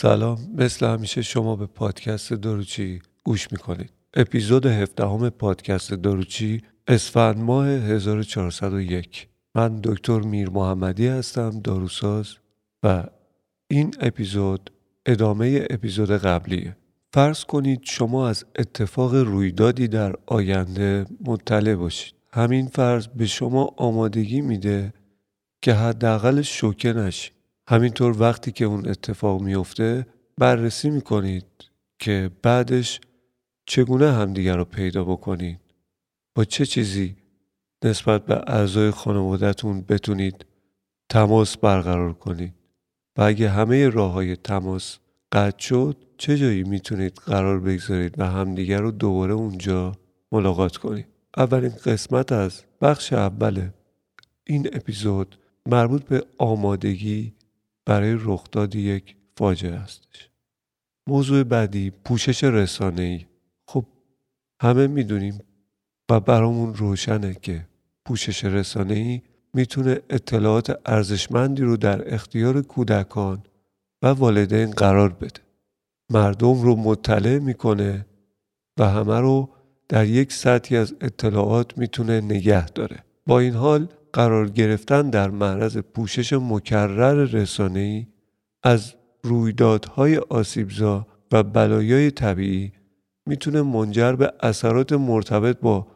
سلام مثل همیشه شما به پادکست داروچی گوش می‌کنید. اپیزود هفدهم پادکست داروچی اسفند ماه 1401 من دکتر میر محمدی هستم داروساز و این اپیزود ادامه اپیزود قبلیه. فرض کنید شما از اتفاق رویدادی در آینده مطلع باشید. همین فرض به شما آمادگی میده که حداقل شوکه نشید همینطور وقتی که اون اتفاق میفته بررسی می‌کنید که بعدش چگونه همدیگر رو پیدا بکنید. با چه چیزی نسبت به اعضای خانوادهتون بتونید تماس برقرار کنید؟ و اگه همه راه های تماس قطع شد چه جایی می‌تونید قرار بگذارید و همدیگر رو دوباره اونجا ملاقات کنید؟ اولین قسمت از بخش اول این اپیزود مربوط به آمادگی برای رخداد یک فاجعه هستش. موضوع بعدی پوشش رسانه ای خب همه می‌دونیم و برامون روشنه که پوشش رسانه ای می‌تونه اطلاعات ارزشمندی رو در اختیار کودکان و والدین قرار بده. مردم رو مطلع می‌کنه و همه رو در یک سطحی از اطلاعات می‌تونه نگه داره. با این حال قرار گرفتن در معرض پوشش مکرر رسانه‌ای از رویدادهای آسیبزا و بلایای طبیعی می‌تونه منجر به اثرات مرتبط با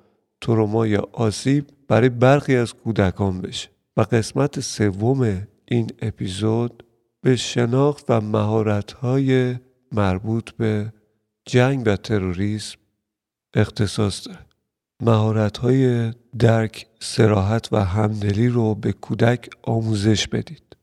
تروما یا آسیب برای برخی از کودکان بشه. و قسمت سوم این اپیزود به شناخت و مهارت‌های مربوط به جنگ و تروریسم اختصاص داره. مهارت های درک، سراحت و همدلی رو به کودک آموزش بدید.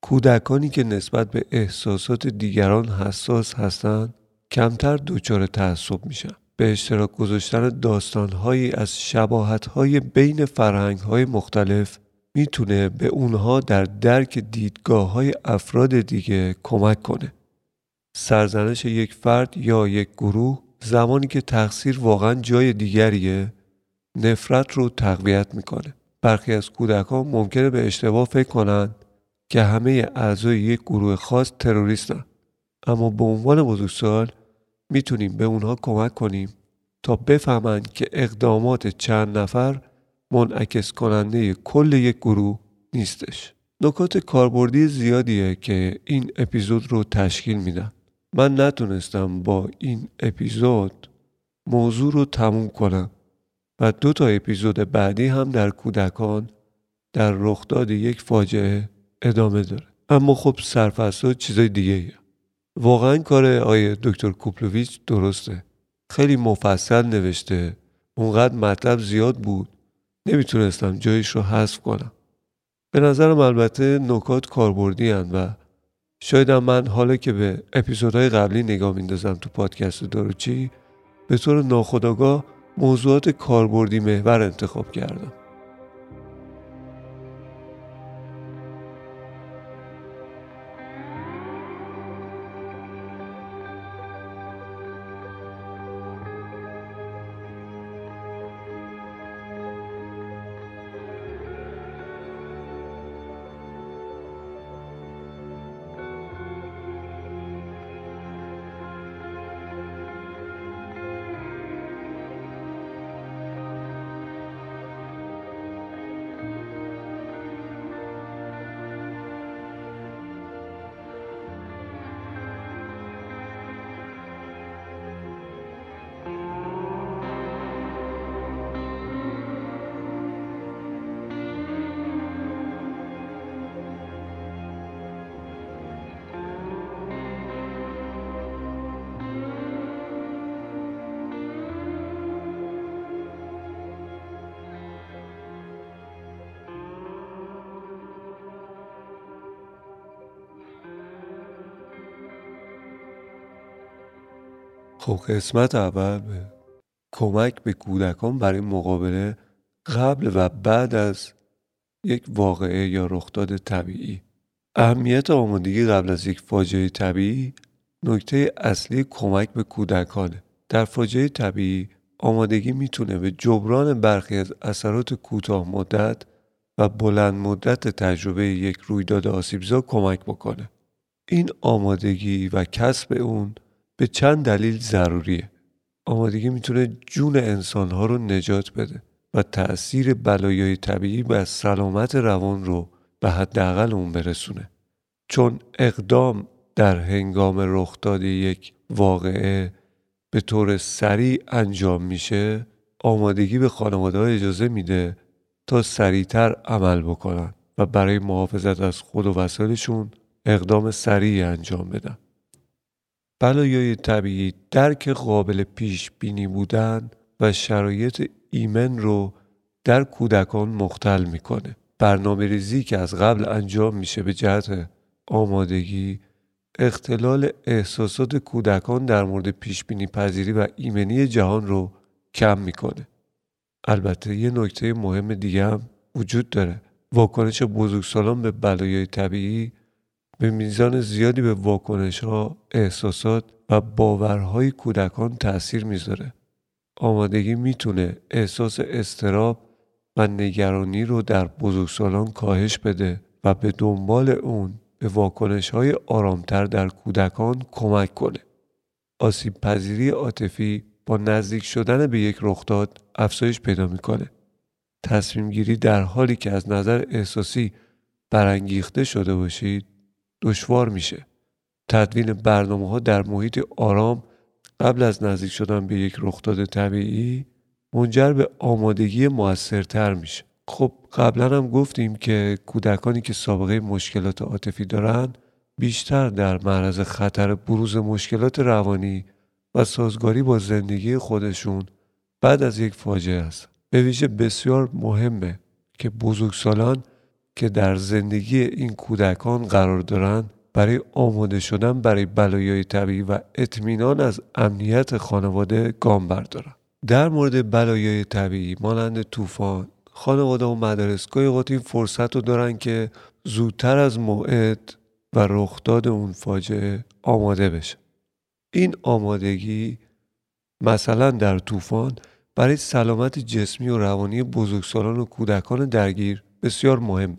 کودکانی که نسبت به احساسات دیگران حساس هستند کمتر دچار تعصب میشن. به اشتراک گذاشتن داستانهایی از شباهتهای بین فرهنگهای مختلف می‌تونه به اونها در درک دیدگاه های افراد دیگه کمک کنه. سرزنش یک فرد یا یک گروه زمانی که تقصیر واقعا جای دیگریه نفرت رو تقویت می‌کنه. برخی از کودکان ممکنه به اشتباه فکر کنند که همه اعضای یک گروه خاص تروریستن. اما به عنوان بزرگسال می‌تونیم به اونها کمک کنیم تا بفهمند که اقدامات چند نفر منعکس کننده کل یک گروه نیستش. نکات کاربردی زیادیه که این اپیزود رو تشکیل میدن. من نتونستم با این اپیزود موضوع رو تموم کنم و دو تا اپیزود بعدی هم در کودکان در رخداد یک فاجعه ادامه داره. اما خب سرفصل چیزای دیگه ایه. واقعا کار آیه دکتر کوپلوویچ درسته. خیلی مفصل نوشته. اونقدر مطلب زیاد بود. نمی‌تونستم جایش رو حذف کنم. به نظرم البته نکات کاربردی و شاید من حالا که به اپیزودهای قبلی نگاه میندازم تو پادکست داروچی به طور ناخودآگاه موضوعات کاربردی محور انتخاب کردم. خب قسمت اول به کمک به کودکان برای مقابله قبل و بعد از یک واقعه یا رخداد طبیعی. اهمیت آمادگی قبل از یک فاجعه طبیعی نکته اصلی کمک به کودکانه. در فاجعه طبیعی آمادگی می‌تونه به جبران برخی از اثرات کوتاه مدت و بلند مدت تجربه یک رویداد آسیبزا کمک بکنه. این آمادگی و کسب اون به چند دلیل ضروریه. آمادگی می‌تونه جون انسانها رو نجات بده و تأثیر بلایای طبیعی به سلامت روان رو به حداقل اون برسونه. چون اقدام در هنگام رخ یک واقعه به طور سریع انجام میشه آمادگی به خانواده ها اجازه میده تا سریعتر عمل بکنن و برای محافظت از خود و وسایلشون اقدام سریع انجام بدن. بلایای طبیعی درک قابل پیش بینی بودن و شرایط ایمن رو در کودکان مختل می‌کنه. برنامه ریزی که از قبل انجام میشه به جهت آمادگی اختلال احساسات کودکان در مورد پیش بینی پذیری و ایمنی جهان رو کم می‌کنه. البته یه نکته مهم دیگه هم وجود داره. واکنش بزرگسالان به بلایای طبیعی به میزان زیادی به واکنش ها، احساسات و باورهای کودکان تأثیر می‌ذاره. آمادگی می‌تونه احساس استراب و نگرانی رو در بزرگسالان کاهش بده و به دنبال اون به واکنش های آرامتر در کودکان کمک کنه. آسیب پذیری عاطفی با نزدیک شدن به یک رخداد افزایش پیدا می‌کنه. تصمیم گیری در حالی که از نظر احساسی برانگیخته شده باشید دشوار میشه. تدوین برنامه ها در محیط آرام قبل از نزدیک شدن به یک رخداد طبیعی منجر به آمادگی موثرتر میشه. خب قبلا هم گفتیم که کودکانی که سابقه مشکلات عاطفی دارن بیشتر در معرض خطر بروز مشکلات روانی و سازگاری با زندگی خودشون بعد از یک فاجعه است. به ویژه بسیار مهمه که بزرگسالان که در زندگی این کودکان قرار دارند برای آماده شدن برای بلایای طبیعی و اطمینان از امنیت خانواده گام بردارن. در مورد بلایای طبیعی مانند طوفان خانواده و مدارس گاهی این فرصت رو دارن که زودتر از موعد و رخداد اون فاجعه آماده بشه. این آمادگی مثلا در طوفان برای سلامت جسمی و روانی بزرگسالان و کودکان درگیر بسیار مهم.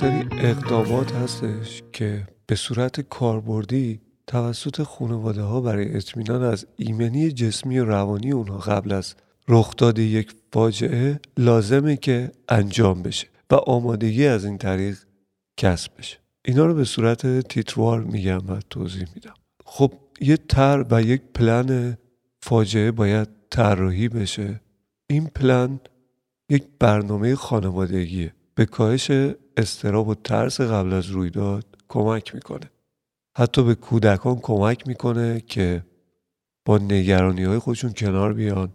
سری اقدامات هستش که به صورت کاربردی توسط خانواده ها برای اطمینان از ایمنی جسمی و روانی اونها قبل از رخداد یک فاجعه لازمه که انجام بشه و آمادگی از این طریق کسب بشه. اینا رو به صورت تیتروار میگم و توضیح میدم. خب یه تر و یک پلن فاجعه باید طراحی بشه. این پلن یک برنامه خانوادگیه. به کاهش استراب و ترس قبل از رویداد کمک می‌کنه. حتی به کودکان کمک می‌کنه که با نگرانی های خودشون کنار بیان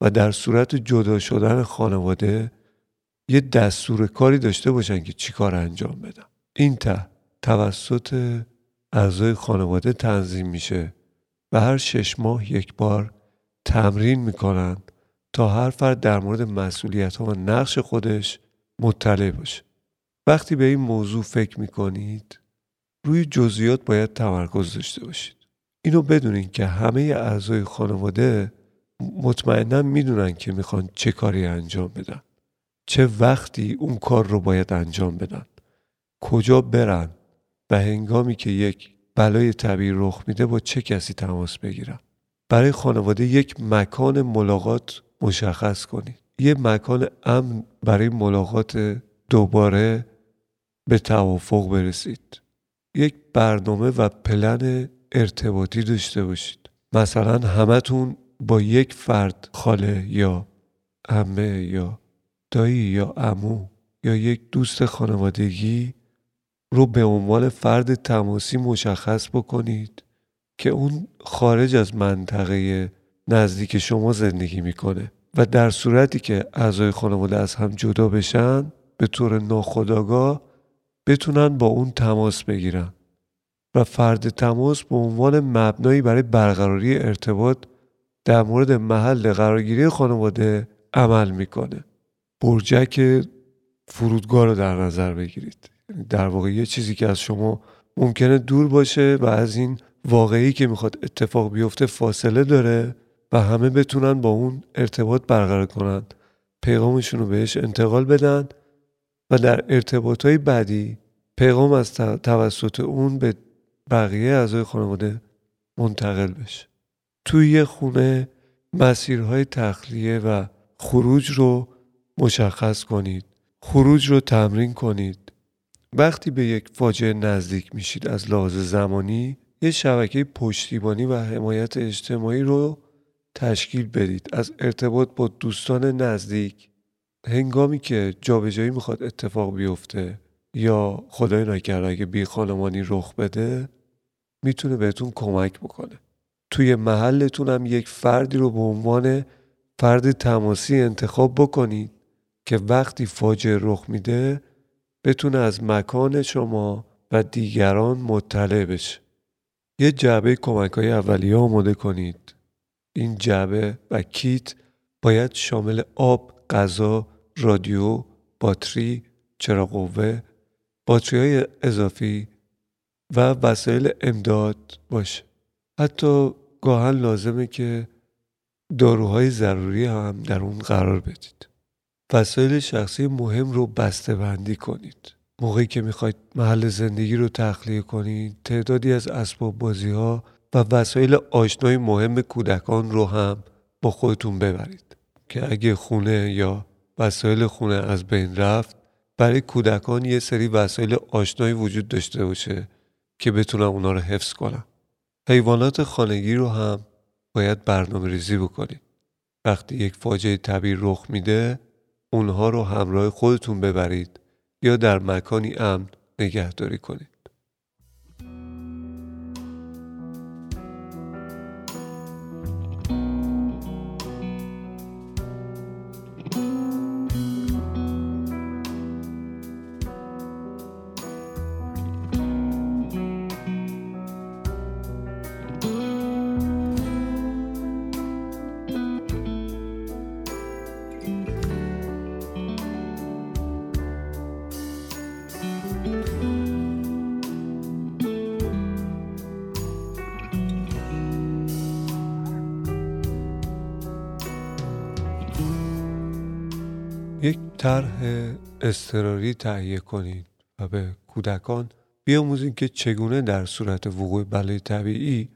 و در صورت جدا شدن خانواده یه دستور کاری داشته باشن که چی کار انجام بدن. این ته توسط اعضای خانواده تنظیم میشه و هر شش ماه یک بار تمرین می‌کنن تا هر فرد در مورد مسئولیت ها و نقش خودش مطلع باشه. وقتی به این موضوع فکر می‌کنید روی جزئیات باید تمرکز داشته باشید. اینو بدونین که همه اعضای خانواده مطمئنا می‌دونن که می‌خوان چه کاری انجام بدن. چه وقتی اون کار رو باید انجام بدن. کجا برن و هنگامی که یک بلای طبیعی رخ میده با چه کسی تماس بگیرن. برای خانواده یک مکان ملاقات مشخص کنید. یه مکان امن برای ملاقات دوباره به توافق برسید. یک برنامه و پلن ارتباطی داشته باشید. مثلا همتون با یک فرد خاله یا امه یا دایی یا امو یا یک دوست خانوادگی رو به عنوان فرد تماسی مشخص بکنید که اون خارج از منطقه نزدیک شما زندگی می‌کنه. و در صورتی که اعضای خانواده از هم جدا بشن به طور ناخودآگاه بتونن با اون تماس بگیرن. و فرد تماس به عنوان مبنایی برای برقراری ارتباط در مورد محل قرارگیری خانواده عمل می‌کنه. برجک فرودگاه رو در نظر بگیرید. یعنی در واقع یه چیزی که از شما ممکنه دور باشه و از این واقعی که می‌خواد اتفاق بیفته فاصله داره. و همه بتونن با اون ارتباط برقرار کنن. پیغامشون رو بهش انتقال بدن و در ارتباط های بعدی پیغام از توسط اون به بقیه اعضای خانواده منتقل بشه. توی یه خونه مسیرهای تخلیه و خروج رو مشخص کنید. خروج رو تمرین کنید. وقتی به یک فاجعه نزدیک میشید از لحاظ زمانی یه شبکه پشتیبانی و حمایت اجتماعی رو تشکیل بدید. از ارتباط با دوستان نزدیک هنگامی که جابجایی می‌خواد اتفاق بیفته یا خدای نکرده اگه بی خانمانی رخ بده می‌تونه بهتون کمک بکنه. توی محلتون هم یک فردی رو به عنوان فرد تماسی انتخاب بکنید که وقتی فاجعه رخ میده بتونه از مکان شما و دیگران مطلع بشه. یه جعبه کمک های اولیه آماده کنید. این جعبه و کیت باید شامل آب، غذا، رادیو، باتری، چراغ قوه، باتری های اضافی و وسایل امداد باشه. حتی گاهن لازمه که داروهای ضروری هم در اون قرار بدید. وسایل شخصی مهم رو بسته بندی کنید. موقعی که می‌خواید محل زندگی رو تخلیه کنید تعدادی از اسباب بازی ها و وسایل آشنای مهم کودکان رو هم با خودتون ببرید که اگه خونه یا وسایل خونه از بین رفت برای کودکان یه سری وسایل آشنایی وجود داشته باشه که بتونن اونا رو حفظ کنن. حیوانات خانگی رو هم باید برنامه ریزی بکنید. وقتی یک فاجعه طبیعی رخ میده اونها رو همراه خودتون ببرید یا در مکانی امن نگهداری کنید. اضطراری تهیه کنید و به کودکان بیاموزید که چگونه در صورت وقوع بلای طبیعی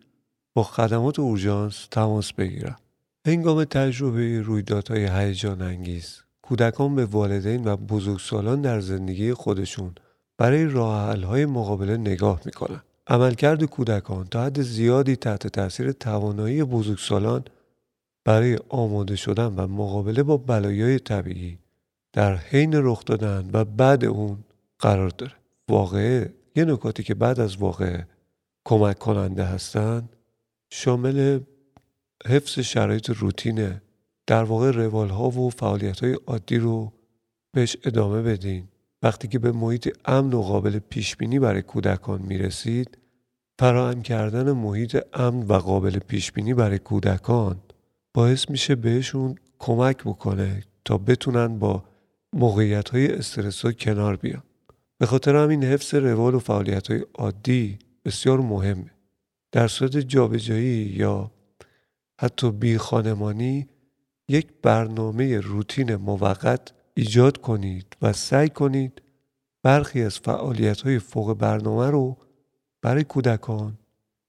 با خدمات اورژانس تماس بگیرند. هنگام تجربه رویدادهای هیجان انگیز کودکان به والدین و بزرگسالان در زندگی خودشون برای راه های مقابله نگاه می‌کنند. عملکرد کودکان تا حد زیادی تحت تاثیر توانایی بزرگسالان برای آماده شدن و مقابله با بلایای طبیعی در حین رخ دادن و بعد اون قرار داره. واقعه یه نکاتی که بعد از واقع کمک کننده هستن شامل حفظ شرایط روتینه در واقع روال ها و فعالیت های عادی رو بهش ادامه بدین. وقتی که به محیط امن و قابل پیش بینی برای کودکان می‌رسید فراهم کردن محیط امن و قابل پیش بینی برای کودکان باعث میشه بهشون کمک بکنه تا بتونن با موقعیت های استرس کنار بیان. به خاطر همین حفظ روال و فعالیت های عادی بسیار مهمه. در صورت جابجایی یا حتی بی خانمانی یک برنامه روتین موقت ایجاد کنید و سعی کنید برخی از فعالیت های فوق برنامه رو برای کودکان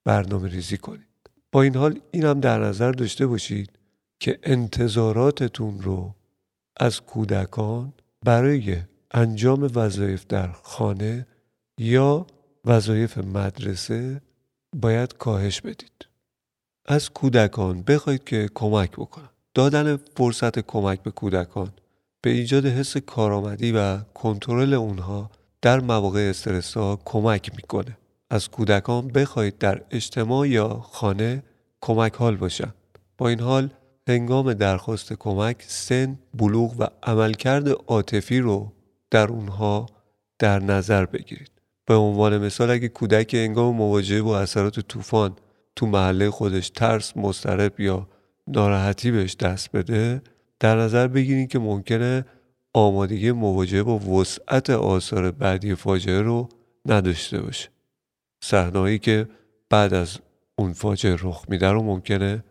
برنامه ریزی کنید. با این حال این هم در نظر داشته باشید که انتظاراتتون رو از کودکان برای انجام وظایف در خانه یا وظایف مدرسه باید کاهش بدید. از کودکان بخواید که کمک بکنن. دادن فرصت کمک به کودکان به ایجاد حس کارآمدی و کنترل اونها در مواقع استرس ها کمک می‌کنه. از کودکان بخواید در اجتماع یا خانه کمک حال باشن. با این حال هنگام درخواست کمک سن، بلوغ و عملکرد عاطفی رو در اونها در نظر بگیرید. به عنوان مثال اگه کودک هنگام مواجهه با اثرات طوفان تو محله خودش ترس، مضطرب یا ناراحتی بهش دست بده در نظر بگیرید که ممکنه آمادگی مواجهه با وسعت آثار بعدی فاجعه رو نداشته باشه صحنه‌ای که بعد از اون فاجعه رخ میده رو ممکنه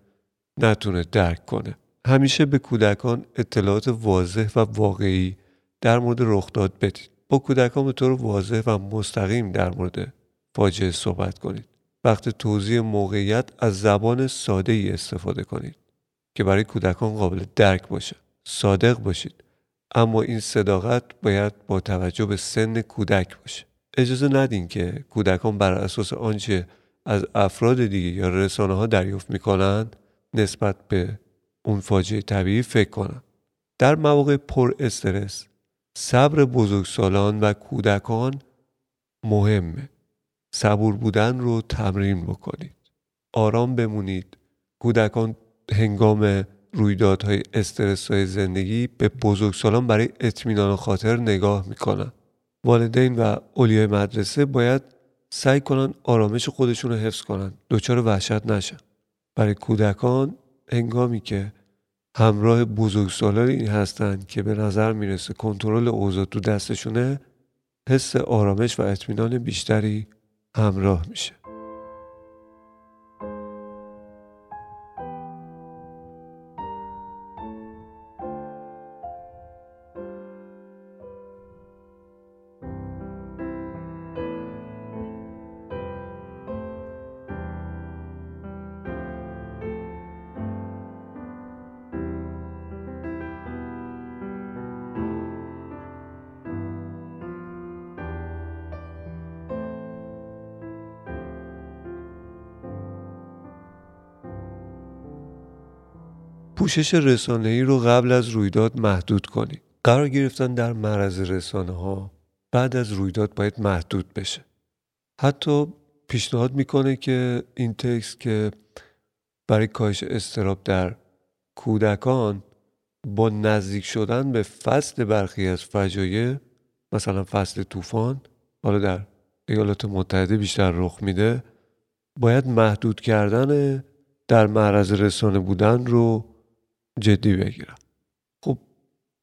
نتونه درک کنه. همیشه به کودکان اطلاعات واضح و واقعی در مورد رخداد بدید. با کودکان به طور واضح و مستقیم در مورد فاجعه صحبت کنید. وقت توضیح موقعیت از زبان ساده ای استفاده کنید که برای کودکان قابل درک باشه. صادق باشید. اما این صداقت باید با توجه به سن کودک باشه. اجازه ندین که کودکان بر اساس آنچه از افراد دیگه یا رسانه ها دریافت می‌کنن نسبت به اون فاجعه طبیعی فکر کنن در مواقع پر استرس صبر بزرگسالان و کودکان مهمه. صبور بودن رو تمرین بکنید. آرام بمونید. کودکان هنگام رویدادهای استرس های زندگی به بزرگسالان برای اطمینان خاطر نگاه می‌کنن. والدین و اولیای مدرسه باید سعی کنن آرامش خودشون رو حفظ کنن. دچار وحشت نشن. برای کودکان هنگامی که همراه بزرگسالانی هستند که به نظر می‌رسه کنترل اوضاع تو دستشونه حس آرامش و اطمینان بیشتری همراه میشه. پوشش رسانه ای رو قبل از رویداد محدود کنید. قرار گرفتن در معرض رسانه ها بعد از رویداد باید محدود بشه. حتی پیشنهاد می‌کنه که این تکست که برای کاهش استراب در کودکان با نزدیک شدن به فصل برخی از فجایع مثلا فصل طوفان حالا در ایالات متحده بیشتر رخ میده باید محدود کردن در معرض رسانه بودن رو جدی بگیرن خب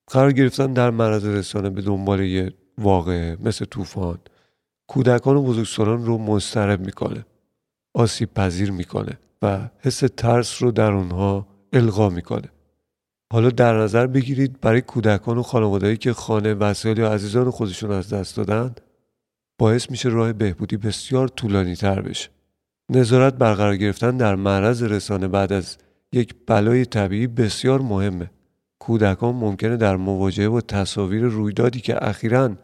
قرار گرفتن در معرض رسانه به دنبال یه واقعه مثل طوفان کودکان و بزرگسالان رو مضطرب می‌کنه آسیب پذیر می‌کنه و حس ترس رو در اونها القا می‌کنه. حالا در نظر بگیرید برای کودکان و خانوادهایی که خانه وسایل یا عزیزان خودشون از دست دادن باعث میشه راه بهبودی بسیار طولانی تر بشه. نظارت برقرار گرفتن در معرض رسانه بعد از یک بلای طبیعی بسیار مهمه کودکان ممکنه در مواجهه با تصاویر رویدادی که اخیرا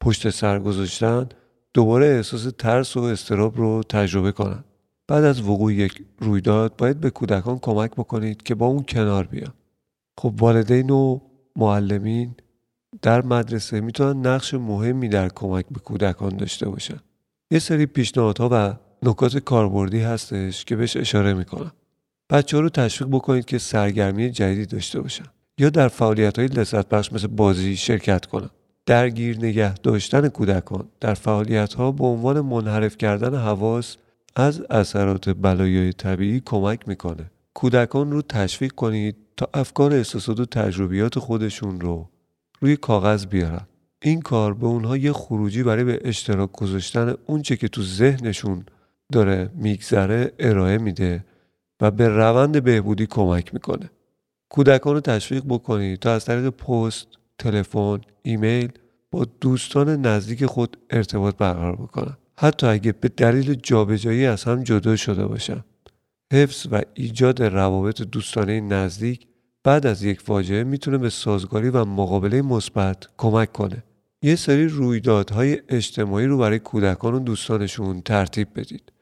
پشت سر گذاشتن دوباره احساس ترس و استراب رو تجربه کنند. بعد از وقوع یک رویداد باید به کودکان کمک بکنید که با اون کنار بیان. خب والدین و معلمین در مدرسه می‌تونن نقش مهمی در کمک به کودکان داشته باشن. یه سری پیشنهادها و نکات کاربردی هستش که بهش اشاره می‌کنم. بچه ها رو تشویق بکنید که سرگرمی جدیدی داشته باشن. یا در فعالیت های لذت بخش مثل بازی شرکت کنن. درگیر نگه داشتن کودکان در فعالیت ها به عنوان منحرف کردن حواس از اثرات بلایای طبیعی کمک می‌کنه. کودکان رو تشویق کنید تا افکار احساسات و تجربیات خودشون رو روی کاغذ بیارن. این کار به اونها یه خروجی برای به اشتراک گذاشتن اونچه که تو ذهنشون داره میگذره ارائه میده. و به روند بهبودی کمک می‌کنه. کودکان رو تشویق بکنید تا از طریق پست تلفن ایمیل با دوستان نزدیک خود ارتباط برقرار بکنن. حتی اگه به دلیل جابجایی از هم جدا شده باشن. حفظ و ایجاد روابط دوستانه نزدیک بعد از یک فاجعه می‌تونه به سازگاری و مقابله مثبت کمک کنه. یه سری رویدادهای اجتماعی رو برای کودکان و دوستانشون ترتیب بدید.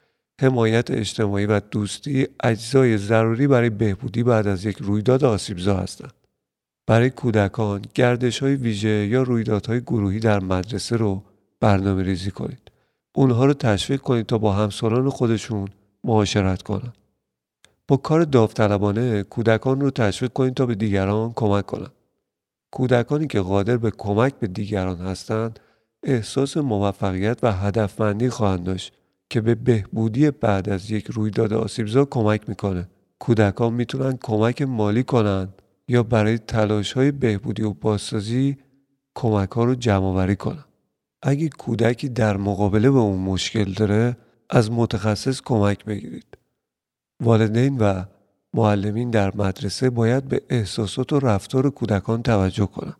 حمایت اجتماعی و دوستی اجزای ضروری برای بهبودی بعد از یک رویداد آسیبزا هستند. برای کودکان گردش های ویژه یا رویدادهای گروهی در مدرسه رو برنامه ریزی کنید. اونها رو تشویق کنید تا با همسالان خودشون معاشرت کنند. با کار داوطلبانه کودکان رو تشویق کنید تا به دیگران کمک کنند. کودکانی که قادر به کمک به دیگران هستند احساس موفقیت و هدفمندی خواهند داشت که به بهبودی بعد از یک رویداد آسیبزا کمک می‌کنه. کودکان می‌تونن کمک مالی کنند یا برای تلاش های بهبودی و بازسازی کمک ها رو جمع آوری کنن. اگه کودکی در مقابله به اون مشکل داره از متخصص کمک بگیرید. والدین و معلمین در مدرسه باید به احساسات و رفتار کودکان توجه کنند.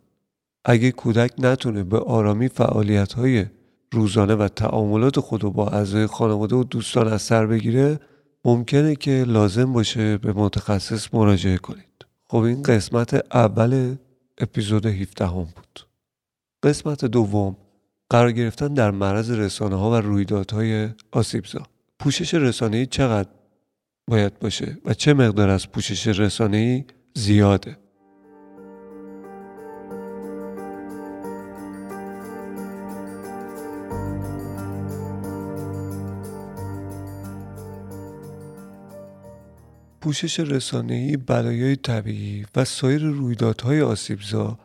اگه کودک نتونه به آرامی فعالیت های روزانه و تعاملات خود با اعضای خانواده و دوستان از سر بگیره ممکنه که لازم باشه به متخصص مراجعه کنید. خب این قسمت اول اپیزود 17 هم بود. قسمت دوم قرار گرفتن در معرض رسانه ها و رویدادهای آسیبزا. پوشش رسانه‌ای چقدر باید باشه و چه مقدار از پوشش رسانه‌ای زیاده؟ پوشش رسانه‌ای بلایای طبیعی و سایر رویدادهای آسیبزا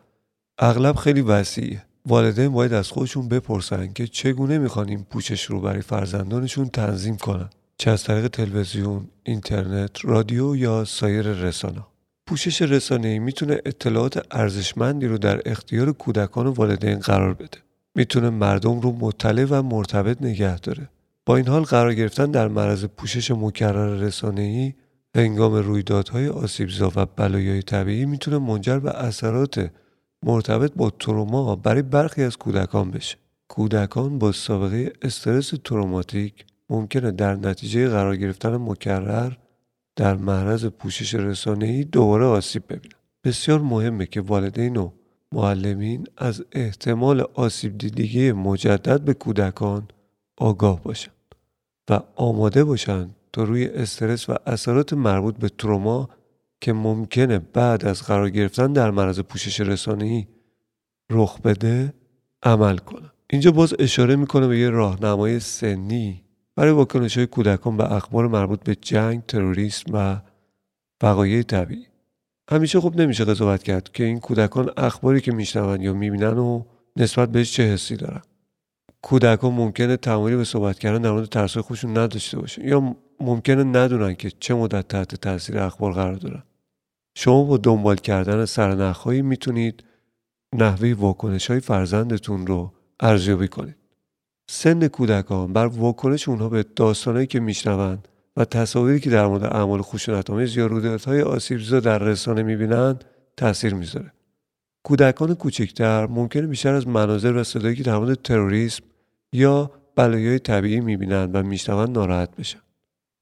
اغلب خیلی وسیعه والدین باید از خودشون بپرسن که چگونه می‌خوان این پوشش رو برای فرزندانشون تنظیم کنن چه از طریق تلویزیون، اینترنت، رادیو یا سایر رسانه پوشش رسانه ای می‌تونه اطلاعات ارزشمندی رو در اختیار کودکان و والدین قرار بده. می‌تونه مردم رو مطلع و مرتبط نگه داره. با این حال قرار گرفتن در معرض پوشش مکرر رسانه ای هنگام رویدادهای آسیبزا و بلایای طبیعی می‌تونه منجر به اثرات مرتبط با تروما برای برخی از کودکان بشه. کودکان با سابقه استرس تروماتیک ممکنه در نتیجه قرار گرفتن مکرر در معرض پوشش رسانه‌ای دوباره آسیب ببینن. بسیار مهمه که والدین و معلمین از احتمال آسیب دیدگی مجدد به کودکان آگاه باشند و آماده باشند تا روی استرس و اثرات مربوط به تروما که ممکنه بعد از قرار گرفتن در معرض پوشش رسانه‌ای رخ بده عمل کنند. اینجا باز اشاره می‌کنه به یه راهنمای سنی برای واکنش های کودکان به اخبار مربوط به جنگ، تروریسم و وقایع طبیعی. همیشه خوب نمیشه قضاوت کرد که این کودکان اخباری که میشنون یا می‌بینن و نسبت بهش چه حسی دارن. کودکان ممکنه تمایلی به صحبت کردن در مورد ترسای خودشون نداشته باشه یا ممکنه ندونن که چه مدت تحت تاثیر اخبار قرار دارن. شما با دنبال کردن سرنخهایی می‌تونید نحوه واکنش های فرزندتون رو ارزیابی کنید. سن کودکان بر واکنش اونها به داستانهایی که میشنوند و تصاویری که در مورد اعمال خشونتآمیز یا رویدادهای آسیبزا در رسانه می‌بینند تاثیر می‌ذاره کودکان کوچکتر ممکنه بیشتر از مناظر و صدایی که در مورد تروریسم یا بلایای طبیعی می‌بینند و میشنوند ناراحت بشن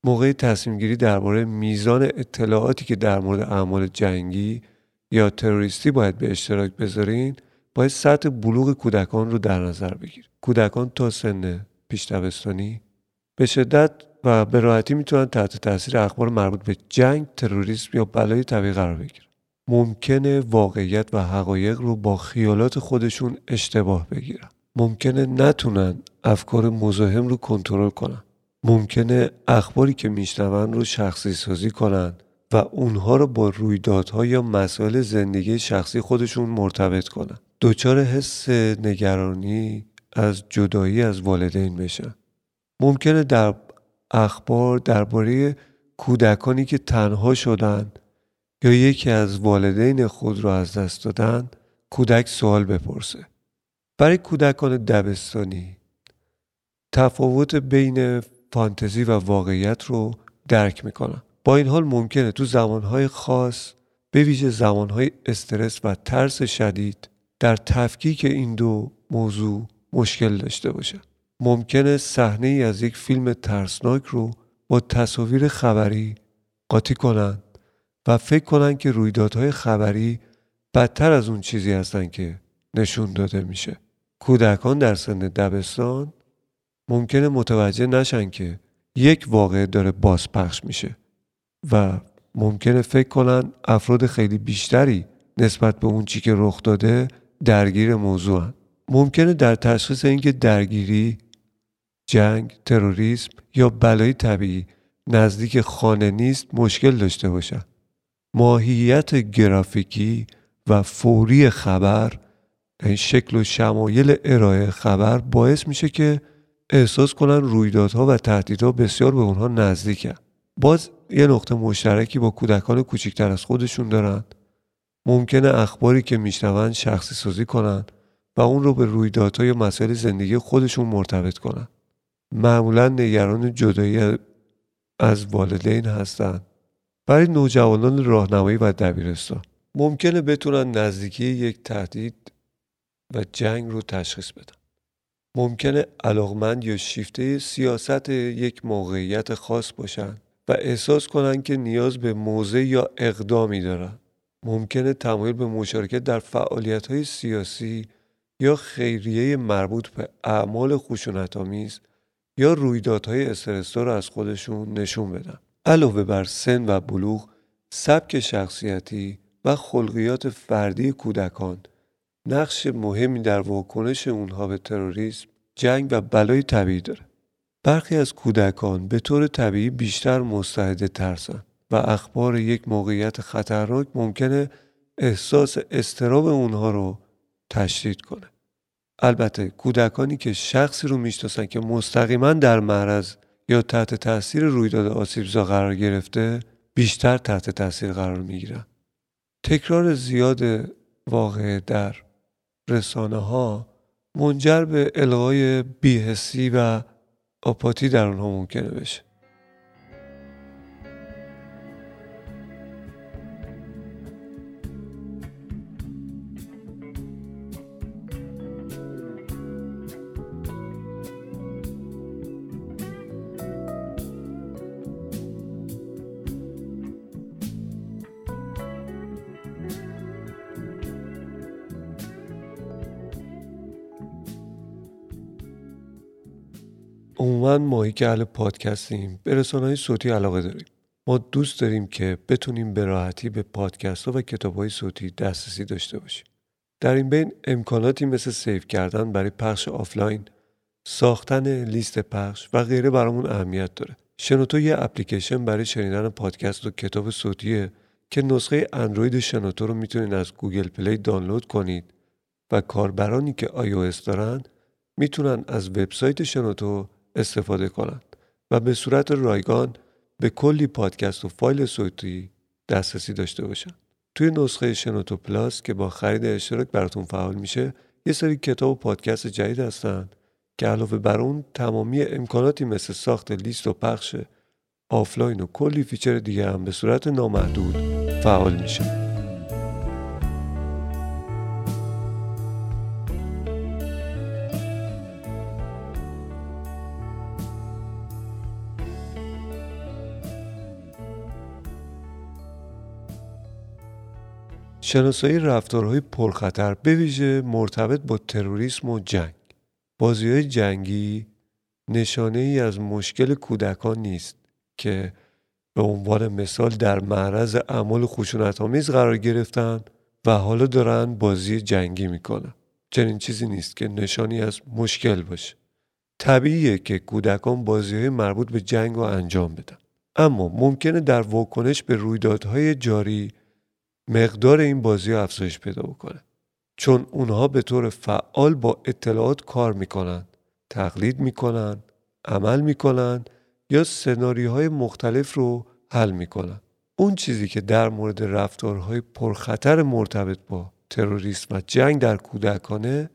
موقع تصمیم گیری درباره میزان اطلاعاتی که در مورد اعمال جنگی یا تروریستی باید به اشتراک بذارین باید سطح بلوغ کودکان رو در نظر بگیر کودکان تا سن پیش به شدت و به راحتی می‌تونن تحت تاثیر اخبار مربوط به جنگ، تروریسم یا بلای طبیعی قرار بگیرن. ممکنه واقعیت و حقایق رو با خیالات خودشون اشتباه بگیرن. ممکنه نتونن افکار مزاحم رو کنترل کنن. ممکنه اخباری که میشنون رو شخصی سازی کنن و اونها رو با رویدادها یا مسائل زندگی شخصی خودشون مرتبط کنن. دچار حس نگرانی از جدایی از والدین بشن ممکنه در اخبار درباره کودکانی که تنها شدن یا یکی از والدین خود را از دست دادن کودک سوال بپرسه برای کودکان دبستانی تفاوت بین فانتزی و واقعیت رو درک می‌کنن با این حال ممکنه تو زمانهای خاص به ویژه زمانهای استرس و ترس شدید در تفکیک این دو موضوع مشکل داشته باشه. ممکنه صحنه ای از یک فیلم ترسناک رو با تصاویر خبری قاطی کنند و فکر کنند که رویدادهای خبری بدتر از اون چیزی هستن که نشون داده میشه. کودکان در سن دبستان ممکنه متوجه نشن که یک واقعه داره بازپخش میشه و ممکنه فکر کنن افراد خیلی بیشتری نسبت به اون چی که رخ داده درگیر موضوعن ممکنه در تشخیص اینکه درگیری جنگ تروریسم یا بلای طبیعی نزدیک خانه نیست مشکل داشته باشند ماهیت گرافیکی و فوری خبر این شکل و شمایل ارائه خبر باعث میشه که احساس کنن رویدادها و تهدیدها بسیار به اونها نزدیکن. باز یه نقطه مشترکی با کودکان کوچکتر از خودشون دارن. ممکنه اخباری که میشنوند شخصی سازی کنند و اون رو به رویدادهای مسائل زندگی خودشون مرتبط کنن. معمولا نگران جدایی از والدین هستند برای نوجوانان راهنمایی و دبیرستان. ممکنه بتونن نزدیکی یک تهدید و جنگ رو تشخیص بدن. ممکنه علاقمند یا شیفته سیاست یک موقعیت خاص باشن و احساس کنن که نیاز به موضع یا اقدامی دارن. ممکنه تمایل به مشارکت در فعالیت های سیاسی یا خیریه مربوط به اعمال خشونتآمیز یا رویدادهای استرسدار از خودشون نشون بدن. علاوه بر سن و بلوغ سبک شخصیتی و خلقیات فردی کودکان نقش مهمی در واکنش اونها به تروریسم جنگ و بلای طبیعی داره. برخی از کودکان به طور طبیعی بیشتر مستعد ترسن و اخبار یک موقعیت خطرناک ممکنه احساس استراب اونها رو تشدید کنه. البته کودکانی که شخصی رو می‌شناسن که مستقیما در معرض یا تحت تاثیر رویداد آسیبزا قرار گرفته بیشتر تحت تاثیر قرار می‌گیرن. تکرار زیاد واقع در رسانه ها منجر به الغای بیهسی و آپاتی در آنها ممکنه بشه. عموم ماهایی که اهل پادکستیم به رسانه های صوتی علاقه داریم. ما دوست داریم که بتونیم به راحتی به پادکست ها و کتاب های صوتی دسترسی داشته باشیم. در این بین امکاناتی مثل save کردن برای پخش آفلاین ساختن لیست پخش و غیره برامون اهمیت داره. شنوتو یه اپلیکیشن برای شنیدن پادکست و کتاب صوتیه که نسخه اندروید شنوتو رو می‌تونید از گوگل پلی دانلود کنید و کاربرانی که iOS دارن می‌تونن از وبسایت شنوتو استفاده کنند و به صورت رایگان به کلی پادکست و فایل صوتی دسترسی داشته باشن. توی نسخه شنوتو پلاس که با خرید اشتراک براتون فعال میشه یه سری کتاب و پادکست جدید هستن که علاوه بر اون تمامی امکاناتی مثل ساخت لیست و پخش آفلاین و کلی feature دیگه هم به صورت نامحدود فعال میشه. شناسایی رفتارهای پرخطر به ویژه مرتبط با تروریسم و جنگ. بازی های جنگی نشانه ای از مشکل کودکان نیست که به عنوان مثال در معرض اعمال خشونت قرار گرفتن و حالا دارن بازی جنگی می‌کنن. چنین چیزی نیست که نشانی از مشکل باشه. طبیعیه که کودکان بازی های مربوط به جنگ رو انجام بدن. اما ممکنه در واکنش به رویدادهای جاری مقدار این بازی افزایش پیدا بکنه. چون اونها به طور فعال با اطلاعات کار می‌کنن تقلید می‌کنن عمل می‌کنن یا سناریوهای مختلف رو حل می‌کنن. اون چیزی که در مورد رفتارهای پرخطر مرتبط با تروریسم و جنگ در کودکانه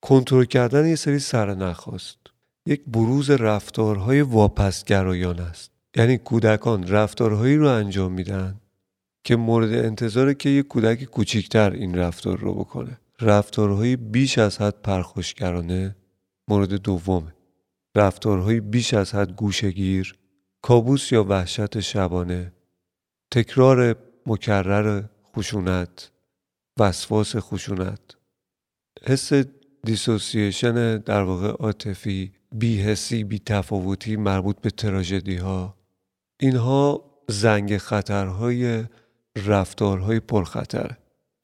کنترل کردن یه سری سرنخاست یک بروز رفتارهای واپسگرایان است. یعنی کودکان رفتارهایی رو انجام میدن که مورد انتظاره که یک کودک کوچیکتر این رفتار رو بکنه. رفتارهای بیش از حد پرخوشگرانه مورد دومه. رفتارهای بیش از حد گوشگیر کابوس یا وحشت شبانه تکرار مکرر خشونت وسواس خشونت. حس دیسوسییشن در واقع عاطفی بیحسی بی تفاوتی مربوط به تراژدی ها اینها زنگ خطرهای رفتارهای پرخطر.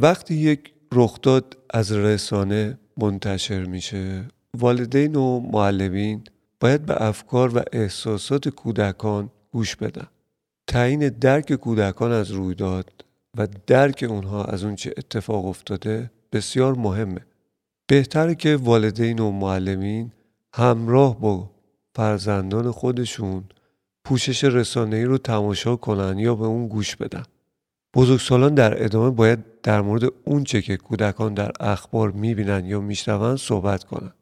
وقتی یک رخداد از رسانه منتشر میشه والدین و معلمین باید به افکار و احساسات کودکان گوش بدن. تعیین درک کودکان از رویداد و درک اونها از اون چه اتفاق افتاده بسیار مهمه. بهتره که والدین و معلمین همراه با فرزندان خودشون پوشش رسانه‌ای رو تماشا کنن یا به اون گوش بدن. بزرگسالان در ادامه باید در مورد اونچه که کودکان در اخبار می‌بینن یا میشنوند صحبت کنند.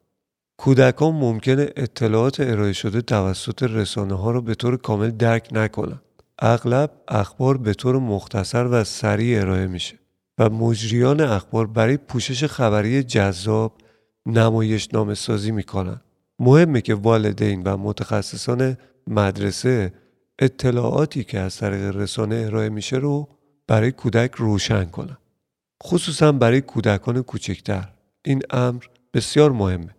کودکان ممکنه اطلاعات ارائه شده توسط رسانه ها رو به طور کامل درک نکنند. اغلب اخبار به طور مختصر و سریع ارائه میشه و مجریان اخبار برای پوشش خبری جذاب نمایش نام سازی می‌کنن. مهمه که والدین و متخصصان مدرسه اطلاعاتی که از طریق رسانه ارائه میشه رو برای کودک روشن کنن. خصوصا برای کودکان کوچکتر. این امر بسیار مهمه.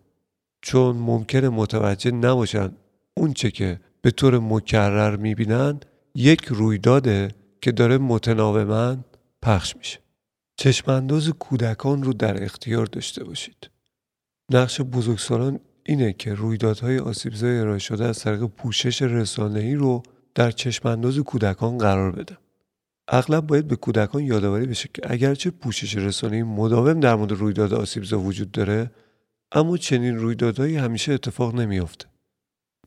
چون ممکنه متوجه نباشن اونچه که به طور مکرر می‌بینن یک رویداده که داره متناوبا پخش میشه. چشمانداز کودکان رو در اختیار داشته باشید. نقش بزرگسالان اینه که رویدادهای آسیبزای ارائه شده از طریق پوشش رسانه‌ای رو در چشمانداز کودکان قرار بدن. اغلب باید به کودکان یادآوری بشه که اگرچه پوشش رسانه‌ای مداوم در مورد رویداد آسیبزا وجود داره اما چنین رویدادهایی همیشه اتفاق نمیافته.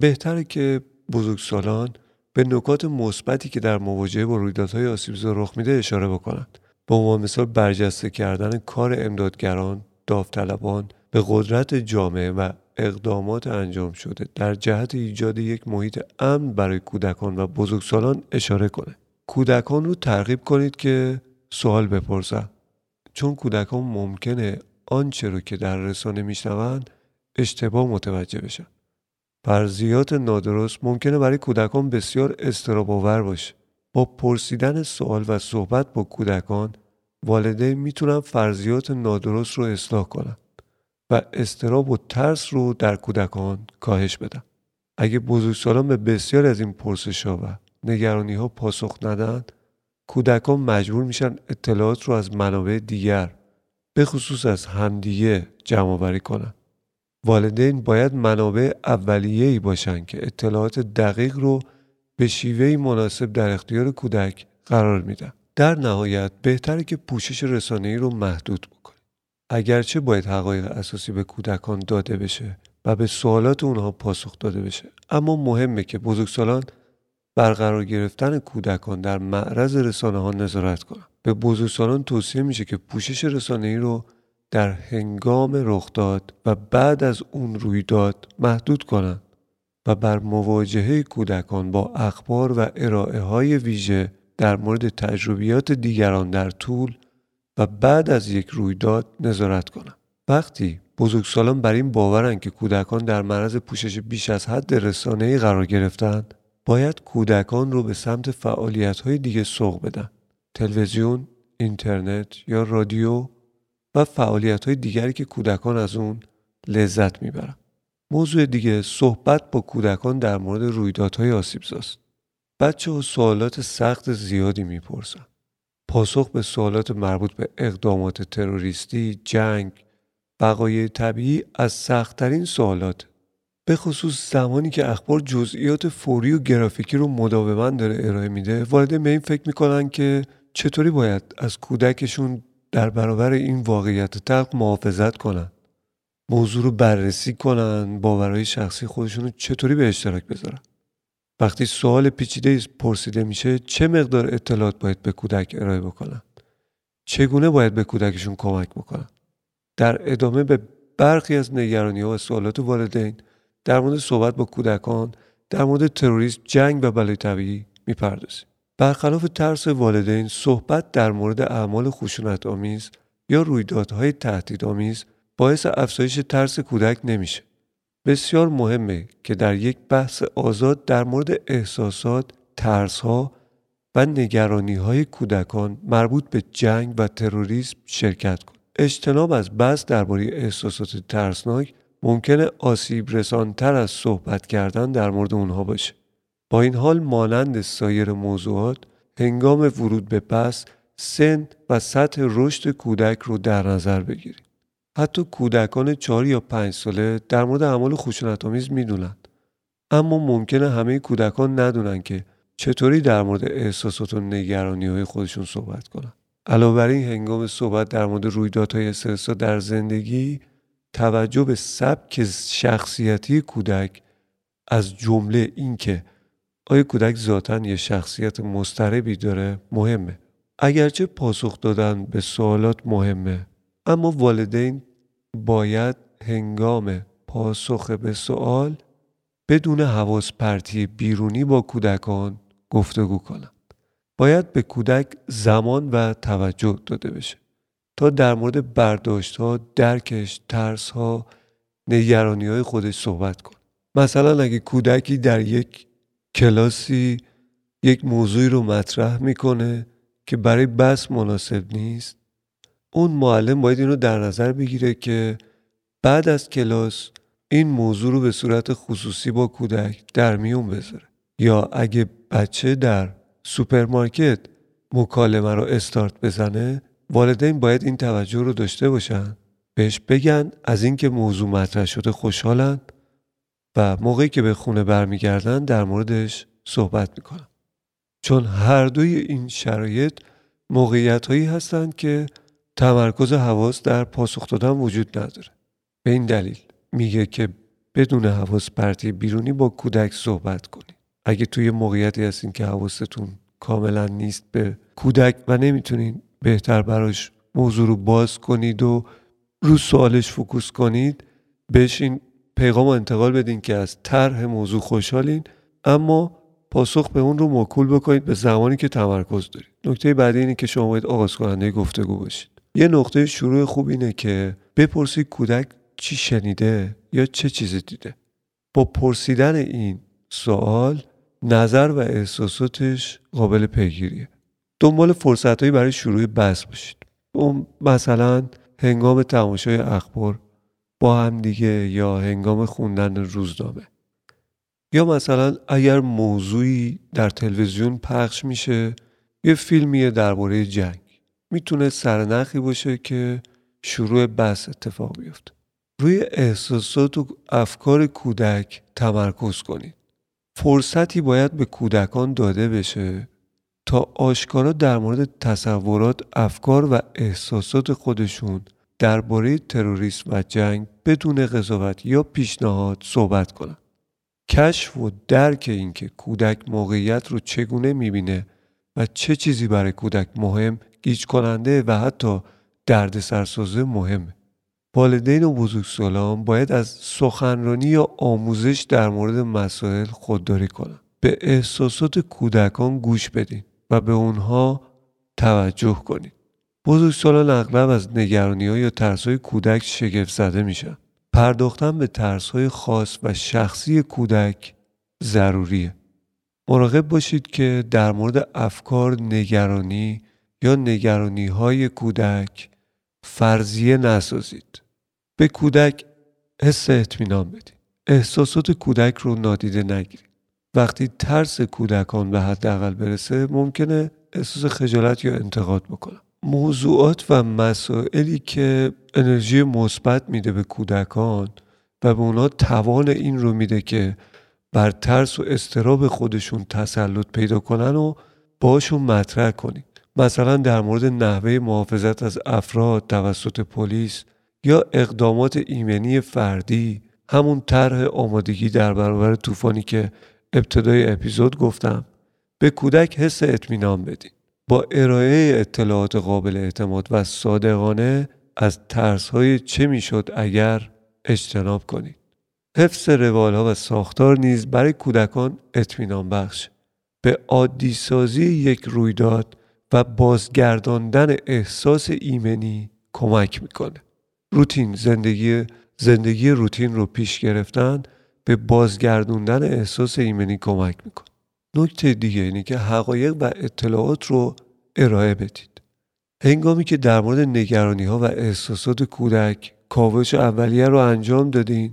بهتره که بزرگسالان به نکات مثبتی که در مواجهه با رویدادهای آسیبزا رخ میده اشاره بکنند. به عنوان مثال برجسته کردن کار امدادگران، داوطلبان به قدرت جامعه و اقدامات انجام شده در جهت ایجاد یک محیط امن برای کودکان و بزرگسالان اشاره کنه. کودکان رو ترغیب کنید که سوال بپرسن چون کودکان ممکنه آنچه رو که در رسانه میشنوند اشتباه متوجه بشن. فرضیات نادرست ممکنه برای کودکان بسیار استراباور باشه. با پرسیدن سوال و صحبت با کودکان والدین می‌تونن فرضیات نادرست رو اصلاح کنن و استراب و ترس رو در کودکان کاهش بدن. اگه بزرگسالان به بسیار از این پرسش ها و نگرانی ها پاسخ ندن کودکان مجبور میشن اطلاعات رو از منابع دیگر به خصوص از همدیگه جمع آوری کنن. والدین باید منابع اولیه‌ای باشن که اطلاعات دقیق رو به شیوهی مناسب در اختیار کودک قرار میدن. در نهایت بهتره که پوشش رسانه‌ای رو محدود بکنیم. اگرچه باید حقایق اساسی به کودکان داده بشه و به سوالات اونها پاسخ داده بشه اما مهمه که بزرگسالان برقرار گرفتن کودکان در معرض رسانه ها نظارت کنن به بزرگسالان توصیه میشه که پوشش رسانه‌ای رو در هنگام رخداد و بعد از اون رویداد محدود کنند و بر مواجهه کودکان با اخبار و ارائه های ویژه در مورد تجربیات دیگران در طول و بعد از یک رویداد نظارت کنند. وقتی بزرگسالان بر این باورند که کودکان در معرض پوشش بیش از حد رسانه‌ای قرار گرفتند باید کودکان رو به سمت فعالیت های دیگه سوق بدن تلویزیون، اینترنت یا رادیو و فعالیت های دیگری که کودکان از اون لذت می‌برن. موضوع دیگه صحبت با کودکان در مورد رویدادهای آسیبزاست. بچه ها سوالات سخت زیادی می‌پرسن. پاسخ به سوالات مربوط به اقدامات تروریستی، جنگ، بقایای طبیعی از سختترین سوالات به خصوص زمانی که اخبار جزئیات فوری و گرافیکی رو مداوما داره ارائه میده والدین به این فکر می‌کنن که چطوری باید از کودکشون در برابر این واقعیت تلق محافظت کنن؟ موضوع رو بررسی کنن باورهای شخصی خودشون رو چطوری به اشتراک بذارن؟ وقتی سوال پیچیده پرسیده میشه چه مقدار اطلاعات باید به کودک ارائه بکنن؟ چگونه باید به کودکشون کمک بکنن؟ در ادامه به برخی از نگرانی ها و سوالات والدین در مورد صحبت با کودکان در مورد تروریسم جنگ و بلای طبیعی می‌پردازیم برخلاف ترس والدین صحبت در مورد اعمال خشونت آمیز یا رویدادهای تهدیدآمیز باعث افزایش ترس کودک نمیشه بسیار مهمه که در یک بحث آزاد در مورد احساسات، ترسها و نگرانی های کودکان مربوط به جنگ و تروریسم شرکت کن. اجتناب از بحث درباره احساسات ترسناک ممکنه آسیب رسانتر از صحبت کردن در مورد اونها باشه. با این حال مانند سایر موضوعات هنگام ورود به بحث سن و سطح رشد کودک رو در نظر بگیرید. حتی کودکان چهار یا پنج ساله در مورد اعمال خشونتآمیز می‌دونند. اما ممکنه همه کودکان ندونن که چطوری در مورد احساسات و نگرانی های خودشون صحبت کنن. علاوه بر این هنگام صحبت در مورد رویدادهای استرسا در زندگی توجه به سبک شخصیتی کودک از جمله اینکه آیا کودک ذاتا یه شخصیت مستربی داره؟ مهمه. اگرچه پاسخ دادن به سوالات مهمه اما والدین باید هنگام پاسخ به سوال بدون حواس پرتی بیرونی با کودکان گفتگو کنند. باید به کودک زمان و توجه داده بشه. تا در مورد برداشت ها، درکش، ترس ها، نگرانی های خودش صحبت کن. مثلا اگه کودکی در یک کلاسی یک موضوعی رو مطرح می‌کنه که برای بحث مناسب نیست اون معلم باید این رو در نظر بگیره که بعد از کلاس این موضوع رو به صورت خصوصی با کودک در میون بذاره یا اگه بچه در سوپرمارکت مکالمه رو استارت بزنه والدین باید این توجه رو داشته باشن بهش بگن از اینکه موضوع مطرح شده خوشحالن و موقعی که به خونه برمیگردن در موردش صحبت می‌کنن. چون هر دوی این شرایط موقعیت هایی هستند که تمرکز حواس در پاسخ دادن وجود نداره. به این دلیل میگه که بدون حواس پرتی بیرونی با کودک صحبت کنید اگه توی موقعیتی هستین که حواستون کاملا نیست به کودک و نمی‌تونین بهتر براش موضوع رو باز کنید و رو سوالش فکوس کنید. بهش این پیغام انتقال بدین که از طرح موضوع خوشحالین. اما پاسخ به اون رو موکول بکنید به زمانی که تمرکز دارید. نکته بعدی اینه که شما باید آغاز کننده گفتگو باشید. یه نقطه شروع خوب اینه که بپرسید کودک چی شنیده یا چه چیزی دیده. با پرسیدن این سوال نظر و احساساتش قابل پیگیریه. دنبال فرصت هایی برای شروع بحث باشید. مثلا هنگام تماشای اخبار با هم دیگه یا هنگام خوندن روزنامه. یا مثلا اگر موضوعی در تلویزیون پخش میشه یه فیلمیه درباره جنگ. می‌تونه سرنخی باشه که شروع بحث اتفاق بیفته. روی احساسات و افکار کودک تمرکز کنید. فرصتی باید به کودکان داده بشه تا آشکارا در مورد تصورات افکار و احساسات خودشون درباره تروریسم و جنگ بدون قضاوت یا پیشنهاد صحبت کنند کشف و درک اینکه کودک موقعیت رو چگونه می‌بینه و چه چیزی برای کودک مهم گیج کننده و حتی درد سرسازه مهمه. والدین و بزرگسالان باید از سخنرانی یا آموزش در مورد مسائل خودداری کنند به احساسات کودکان گوش بدین. و به اونها توجه کنید. بزرگسالان اغلب از نگرانی ها یا ترس های کودک شگفت زده میشن. پرداختن به ترس های خاص و شخصی کودک ضروریه. مراقب باشید که در مورد افکار نگرانی یا نگرانی های کودک فرضیه نسازید. به کودک حس اطمینان بدید. احساسات کودک رو نادیده نگیرید. وقتی ترس کودکان به حداقل برسه ممکنه احساس خجالت یا انتقاد بکنم موضوعات و مسائلی که انرژی مثبت میده به کودکان و به اونا توان این رو میده که بر ترس و استراب خودشون تسلط پیدا کنن و باشون مطرح کنید مثلا در مورد نحوه محافظت از افراد توسط پلیس یا اقدامات ایمنی فردی همون طرح آمادگی در برابر طوفانی که ابتدای اپیزود گفتم به کودک حس اطمینان بدید با ارائه اطلاعات قابل اعتماد و صادقانه از ترس های چه می‌شد اگر اجتناب کنید. حفظ روال ها و ساختار نیز برای کودکان اطمینان بخش به عادی سازی یک رویداد و بازگرداندن احساس ایمنی کمک می‌کنه. روتین زندگی زندگی روتین رو پیش گرفتن به بازگردوندن احساس ایمنی کمک می‌کنه. نکته دیگه اینه که حقایق و اطلاعات رو ارائه بدید. هنگامی که در مورد نگرانی ها و احساسات کودک کاوش اولیه رو انجام دادین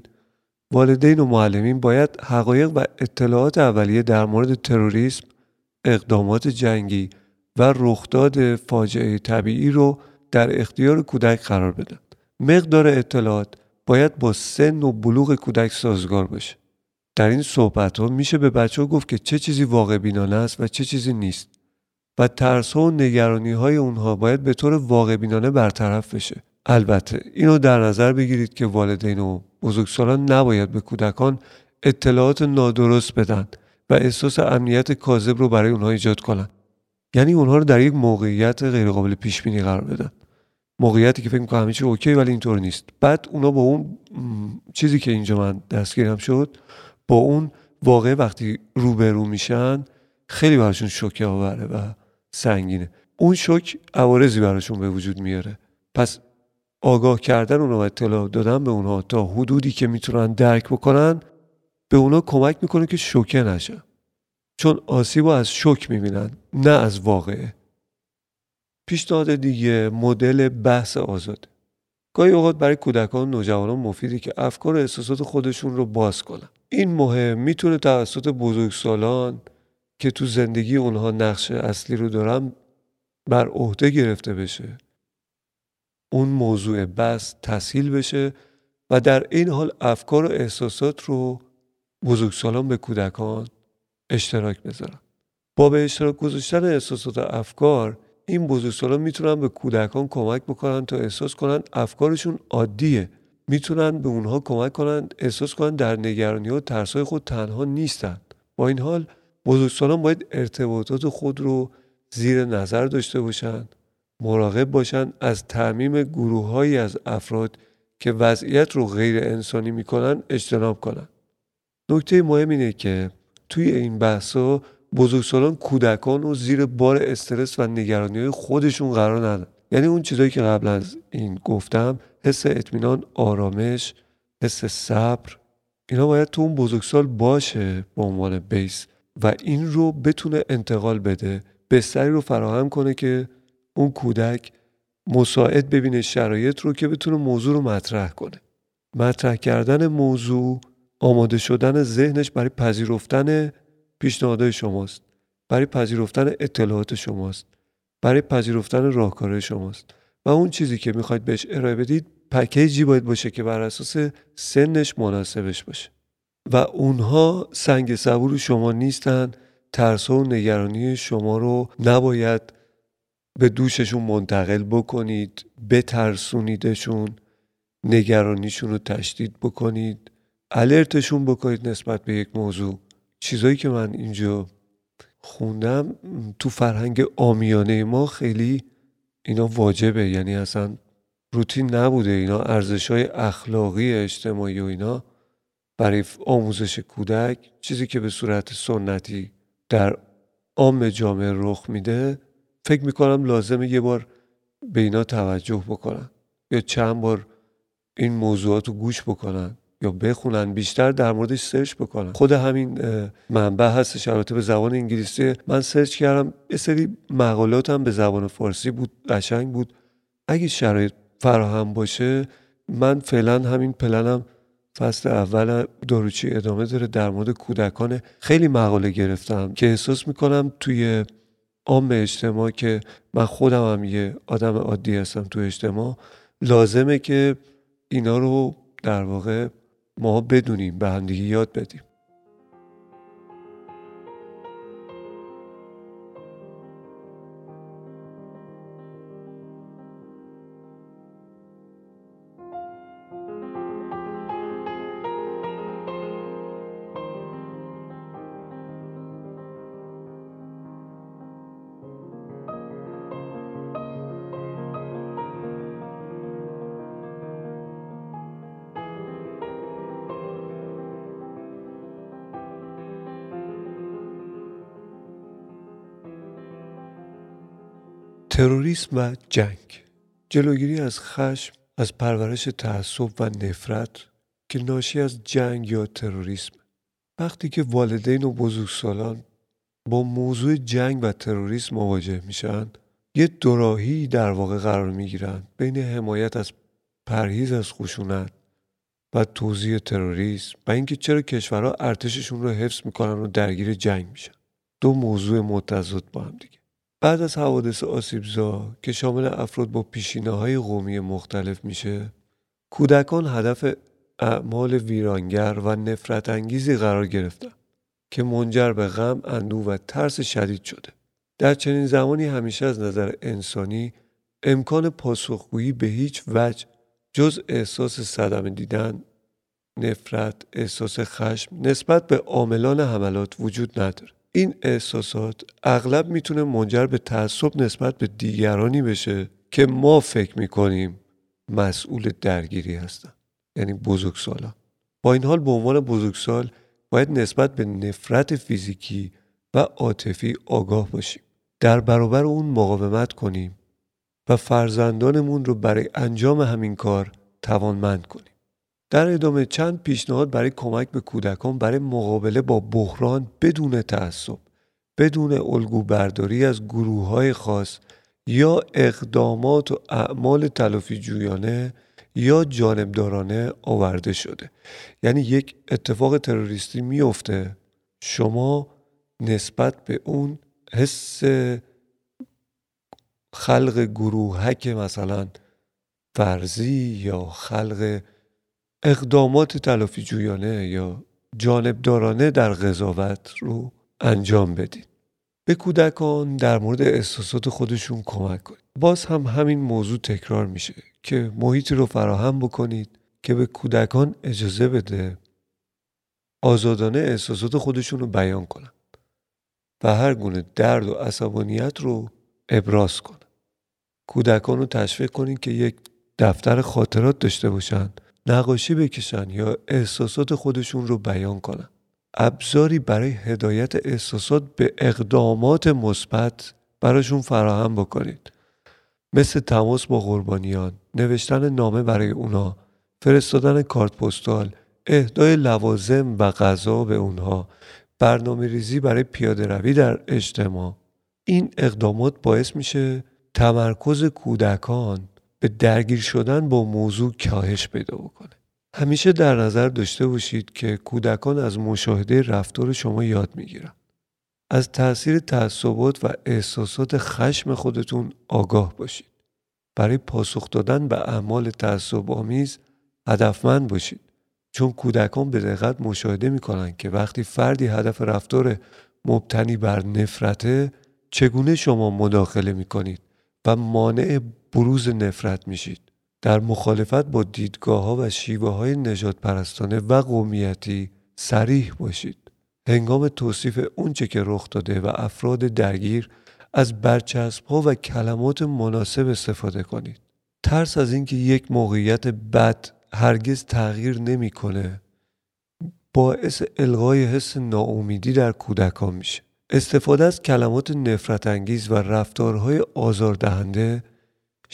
والدین و معلمین باید حقایق و اطلاعات اولیه در مورد تروریسم، اقدامات جنگی و رخداد فاجعه طبیعی رو در اختیار کودک قرار بدن. مقدار اطلاعات باید با سن و بلوغ کودک سازگار باشه. در این صحبت ها میشه به بچه ها گفت که چه چیزی واقع بینانه است و چه چیزی نیست. و ترس ها و نگرانی های اونها باید به طور واقع بینانه برطرف بشه. البته اینو در نظر بگیرید که والدین و بزرگسالان نباید به کودکان اطلاعات نادرست بدن و احساس امنیت کاذب رو برای اونها ایجاد کنند یعنی اونها رو در یک موقعیت غیرقابل پیش بینی قرار بدن. موقعیتی که فکر می‌کنم همه چی اوکی ولی اینطور نیست. بعد اونا با اون چیزی که اینجا من دستگیرم شد با اون واقع وقتی روبرو میشن خیلی براشون شوکه آوره و سنگینه. اون شوک عوارضی براشون به وجود میاره. پس آگاه کردن اونها و اطلاع دادن به اونها تا حدودی که می‌تونن درک بکنن به اونا کمک می‌کنه که شوکه نشن چون آسیب از شوک می‌بینن نه از واقعه. پیشنهاد دیگه مدل بحث آزاده گاهی اوقات برای کودکان و نوجوانان مفیده که افکار و احساسات خودشون رو باز کنن. این مهم می‌تونه توسط بزرگسالان که تو زندگی اونها نقش اصلی رو دارن بر عهده گرفته بشه اون موضوع بس تسهیل بشه و در این حال افکار و احساسات رو بزرگسالان به کودکان اشتراک بذارن. با به اشتراک گذاشتن احساسات و افکار این بزرگسالان می‌تونن به کودکان کمک بکنن تا احساس کنن افکارشون عادیه. می‌تونن به اونها کمک کنن احساس کنن در نگرانی و ترسای خود تنها نیستن. با این حال بزرگسالان باید ارتباطات خود رو زیر نظر داشته باشن مراقب باشن از تعمیم گروههایی از افراد که وضعیت رو غیر انسانی می‌کنن اجتناب کنن. نکته مهم اینه که توی این بحثا بزرگسالان کودکان رو زیر بار استرس و نگرانی های خودشون قرار ندن. یعنی اون چیزایی که قبل از این گفتم حس اطمینان آرامش حس صبر اینا باید تو اون بزرگسال باشه به عنوان بیس و این رو بتونه انتقال بده بستری رو فراهم کنه که اون کودک مساعد ببینه شرایط رو که بتونه موضوع رو مطرح کنه. مطرح کردن موضوع آماده شدن ذهنش برای پذیرفتن پیشنهادهای شماست. برای پذیرفتن اطلاعات شماست. برای پذیرفتن راهکارهای شماست. و اون چیزی که می‌خواید بهش ارائه بدید پکیجی باید باشه که بر اساس سنش مناسبش باشه. و اونها سنگ صبور شما نیستن. ترس و نگرانی شما رو نباید به دوششون منتقل بکنید بترسونیدشون نگرانیشون رو تشدید بکنید الرتشون بکنید نسبت به یک موضوع. چیزایی که من اینجا خوندم تو فرهنگ آمیانه ما خیلی اینا واجبه. یعنی اصلا روتین نبوده. اینا ارزش های اخلاقی اجتماعی و اینا برای آموزش کودک چیزی که به صورت سنتی در عام جامعه رخ میده فکر می‌کنم لازمه یه بار به اینا توجه بکنن یا چند بار این موضوعات رو گوش بکنن. یا بخونن بیشتر در موردش سرچ بکنن. خود همین منبع هستش البته به زبان انگلیسی. من سرچ کردم یه سری مقالاتم به زبان فارسی بود قشنگ بود. اگه شرایط فراهم باشه من فعلا همین پلنم فصل اول داروچی ادامه داره در مورد کودکان. خیلی مقاله گرفتم که احساس می‌کنم توی عام اجتماع که من خودم هم یه آدم عادی هستم تو اجتماع لازمه که اینا رو در واقع ما بدونیم به همدیگه یاد بدیم. تروریسم و جنگ. جلوگیری از خشم از پرورش تعصب و نفرت که ناشی از جنگ یا تروریسم. وقتی که والدین و بزرگسالان با موضوع جنگ و تروریسم مواجه میشن یه دوراهی در واقع قرار می‌گیرن بین حمایت از پرهیز از خشونت و توضیح تروریسم و اینکه چرا کشورها ارتششون رو حفظ می‌کنن و درگیر جنگ میشن. دو موضوع متضاد با هم دیگه. بعد از حوادث آسیبزا که شامل افراد با پیشینه های قومی مختلف میشه کودکان هدف اعمال ویرانگر و نفرت انگیزی قرار گرفتن که منجر به غم، اندوه و ترس شدید شده. در چنین زمانی همیشه از نظر انسانی امکان پاسخگویی به هیچ وجه جز احساس صدمه دیدن، نفرت، احساس خشم نسبت به عاملان حملات وجود نداره. این احساسات اغلب می‌تونه منجر به تعصب نسبت به دیگرانی بشه که ما فکر می‌کنیم مسئول درگیری هستن یعنی بزرگسالان با این حال به عنوان بزرگسال باید نسبت به نفرت فیزیکی و عاطفی آگاه باشیم. در برابر اون مقاومت کنیم و فرزندانمون رو برای انجام همین کار توانمند کنیم. در ادامه چند پیشنهاد برای کمک به کودکان برای مقابله با بحران بدون تعصب بدون الگو برداری از گروه های خاص یا اقدامات و اعمال تلافی جویانه یا جانبدارانه آورده شده. یعنی یک اتفاق تروریستی میفته شما نسبت به اون حس خلق گروهک مثلا فرضی یا خلق اقدامات تلافی جویانه یا جانبدارانه در قضاوت رو انجام بدید به کودکان در مورد احساسات خودشون کمک کنید باز هم همین موضوع تکرار میشه که محیطی رو فراهم بکنید که به کودکان اجازه بده آزادانه احساسات خودشون رو بیان کنن و هر گونه درد و عصبانیت رو ابراز کنن. کودکان رو تشویق کنید که یک دفتر خاطرات داشته باشن نقاشی بکشن یا احساسات خودشون رو بیان کنن. ابزاری برای هدایت احساسات به اقدامات مثبت براشون فراهم بکنید. مثل تماس با قربانیان نوشتن نامه برای اونا فرستادن کارت پستال اهدای لوازم و غذا به اونها برنامه ریزی برای پیاده روی در اجتماع. این اقدامات باعث میشه تمرکز کودکان به درگیر شدن با موضوع کاهش پیدا بکنه. همیشه در نظر داشته باشید که کودکان از مشاهده رفتار شما یاد می‌گیرن. از تاثیر تعصبات و احساسات خشم خودتون آگاه باشید. برای پاسخ دادن به اعمال تعصب آمیز هدفمند باشید. چون کودکان به دقت مشاهده می‌کنن که وقتی فردی هدف رفتار مبتنی بر نفرته چگونه شما مداخله می‌کنید و مانع بروز نفرت میشید. در مخالفت با دیدگاه ها و شیوه های نجات پرستانه و قومیتی سریح باشید. هنگام توصیف اونچه که رخ داده و افراد درگیر از برچسب ها و کلمات مناسب استفاده کنید. ترس از اینکه یک موقعیت بد هرگز تغییر نمی‌کنه باعث الغای حس ناامیدی در کودکان میشه. استفاده از کلمات نفرت انگیز و رفتارهای آزاردهنده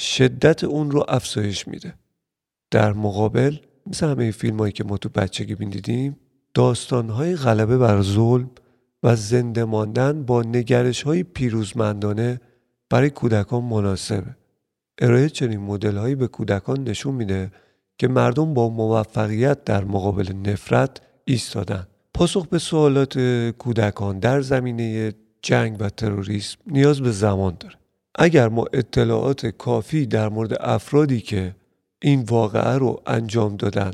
شدت اون رو افزایش میده. در مقابل مثل همه فیلم هایی که ما تو بچگی دیدیم داستان های غلبه بر ظلم و زنده ماندن با نگرش های پیروزمندانه برای کودکان مناسبه. ارائه چنین مدل هایی به کودکان نشون میده که مردم با موفقیت در مقابل نفرت ایستادن. پاسخ به سوالات کودکان در زمینه جنگ و تروریسم نیاز به زمان داره. اگر ما اطلاعات کافی در مورد افرادی که این واقعه رو انجام دادن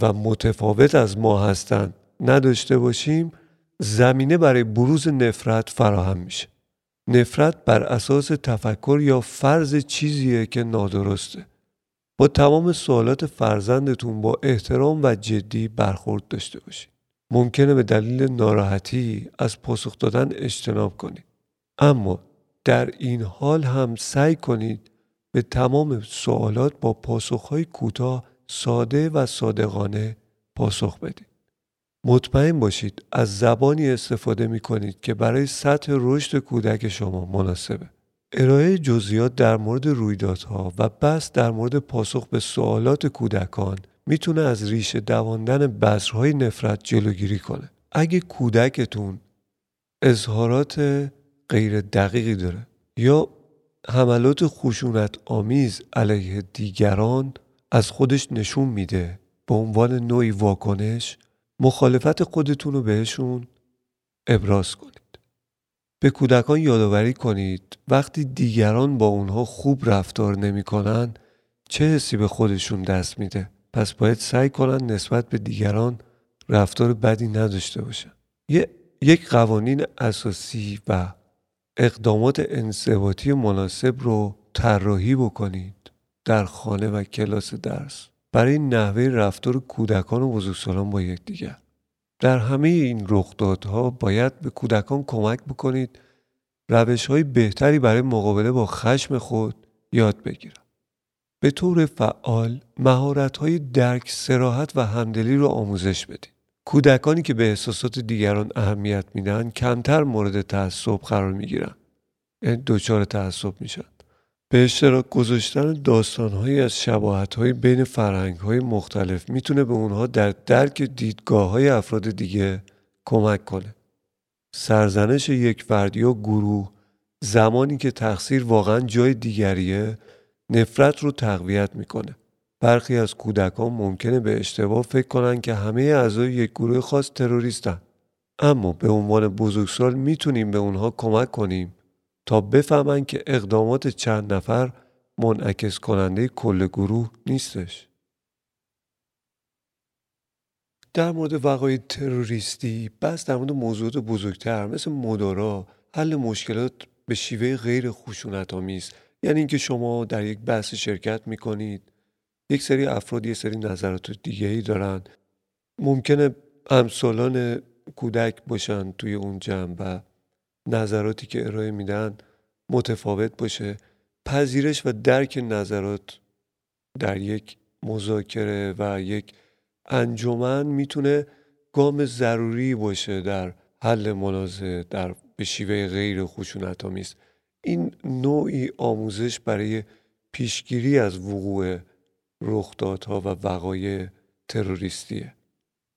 و متفاوت از ما هستند نداشته باشیم زمینه برای بروز نفرت فراهم میشه. نفرت بر اساس تفکر یا فرض چیزیه که نادرسته. با تمام سوالات فرزندتون با احترام و جدی برخورد داشته باشید ممکنه به دلیل ناراحتی از پاسخ دادن اجتناب کنید اما در این حال هم سعی کنید به تمام سوالات با پاسخهای کوتاه ساده و صادقانه پاسخ بدید. مطمئن باشید از زبانی استفاده می کنید که برای سطح رشد کودک شما مناسبه. ارائه جزئیات در مورد رویدادها و بس در مورد پاسخ به سوالات کودکان می‌تونه از ریشه دواندن بذرهای نفرت جلوگیری کنه. اگه کودکتون اظهارات غیر دقیقی داره. یا حملات خشونت آمیز علیه دیگران از خودش نشون میده به عنوان نوعی واکنش مخالفت خودتون رو بهشون ابراز کنید. به کودکان یادآوری کنید وقتی دیگران با اونها خوب رفتار نمی‌کنن چه حسی به خودشون دست میده؟ پس باید سعی کنن نسبت به دیگران رفتار بدی نداشته باشن. یه یک قوانین اساسی و اقدامات انضباطی مناسب رو طراحی بکنید در خانه و کلاس درس برای نحوه رفتار کودکان و بزرگسالان با یکدیگر در همه این رخدادها باید به کودکان کمک بکنید روش های بهتری برای مقابله با خشم خود یاد بگیرند. به طور فعال مهارت های درک، سراحت و همدلی رو آموزش بدید. کودکانی که به احساسات دیگران اهمیت میدن کمتر مورد تعصب قرار می‌گیرن یعنی دچار تعصب میشن به اشتراک گذاشتن داستانهایی از شباهتهایی بین فرهنگهای مختلف می‌تونه به اونها در درک دیدگاه های افراد دیگه کمک کنه. سرزنش یک فردی یا گروه زمانی که تقصیر واقعا جای دیگریه نفرت رو تقویت می‌کنه. برخی از کودکان ممکنه به اشتباه فکر کنن که همه اعضای یک گروه خاص تروریستن. اما به عنوان بزرگسال می‌تونیم به اونها کمک کنیم تا بفهمن که اقدامات چند نفر منعکس کننده کل گروه نیستش. در مورد وقایع تروریستی بس در مورد موضوعات بزرگتر مثل مدارا حل مشکلات به شیوه غیر خشونت آمیز یعنی اینکه شما در یک بحث شرکت می‌کنید یک سری افراد یه سری نظرات دیگه ای دارن. ممکنه همسالان کودک باشن توی اون جمع و نظراتی که ارائه میدن متفاوت باشه. پذیرش و درک نظرات در یک مذاکره و یک انجمن می‌تونه گام ضروری باشه در حل منازعه در به شیوه غیر خشونت آمیز. این نوعی آموزش برای پیشگیری از وقوع رخدادها و وقایع تروریستیه.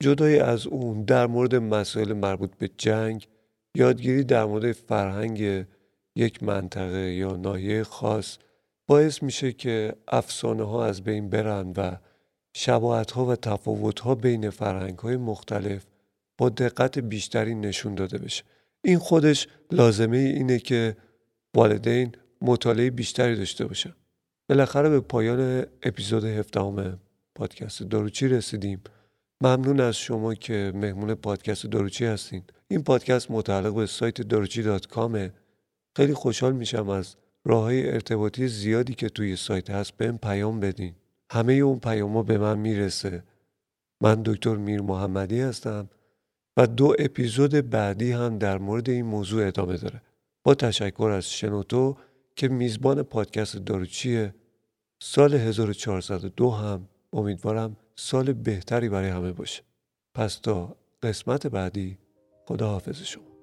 جدای از اون در مورد مسائل مربوط به جنگ یادگیری در مورد فرهنگ یک منطقه یا ناحیه خاص باعث میشه که افسانه ها از بین برن و شباهت ها و تفاوت ها بین فرهنگ های مختلف با دقت بیشتری نشون داده بشه. این خودش لازمه اینه که والدین مطالعه بیشتری داشته باشن. بالاخره به پایان اپیزود هفدهم پادکست داروچی رسیدیم. ممنون از شما که مهمون پادکست داروچی هستین. این پادکست متعلق به سایت داروچی دات کامه خیلی خوشحال میشم از راه ارتباطی زیادی که توی سایت هست بهم پیام بدین. همه اون پیام به من می‌رسه. من دکتر میر محمدی هستم و دو اپیزود بعدی هم در مورد این موضوع ادامه داره. با تشکر از شنوتو که میزبان پادکست داروچیه سال 1402 هم امیدوارم سال بهتری برای همه باشه. پس تا قسمت بعدی خدا حافظ شما.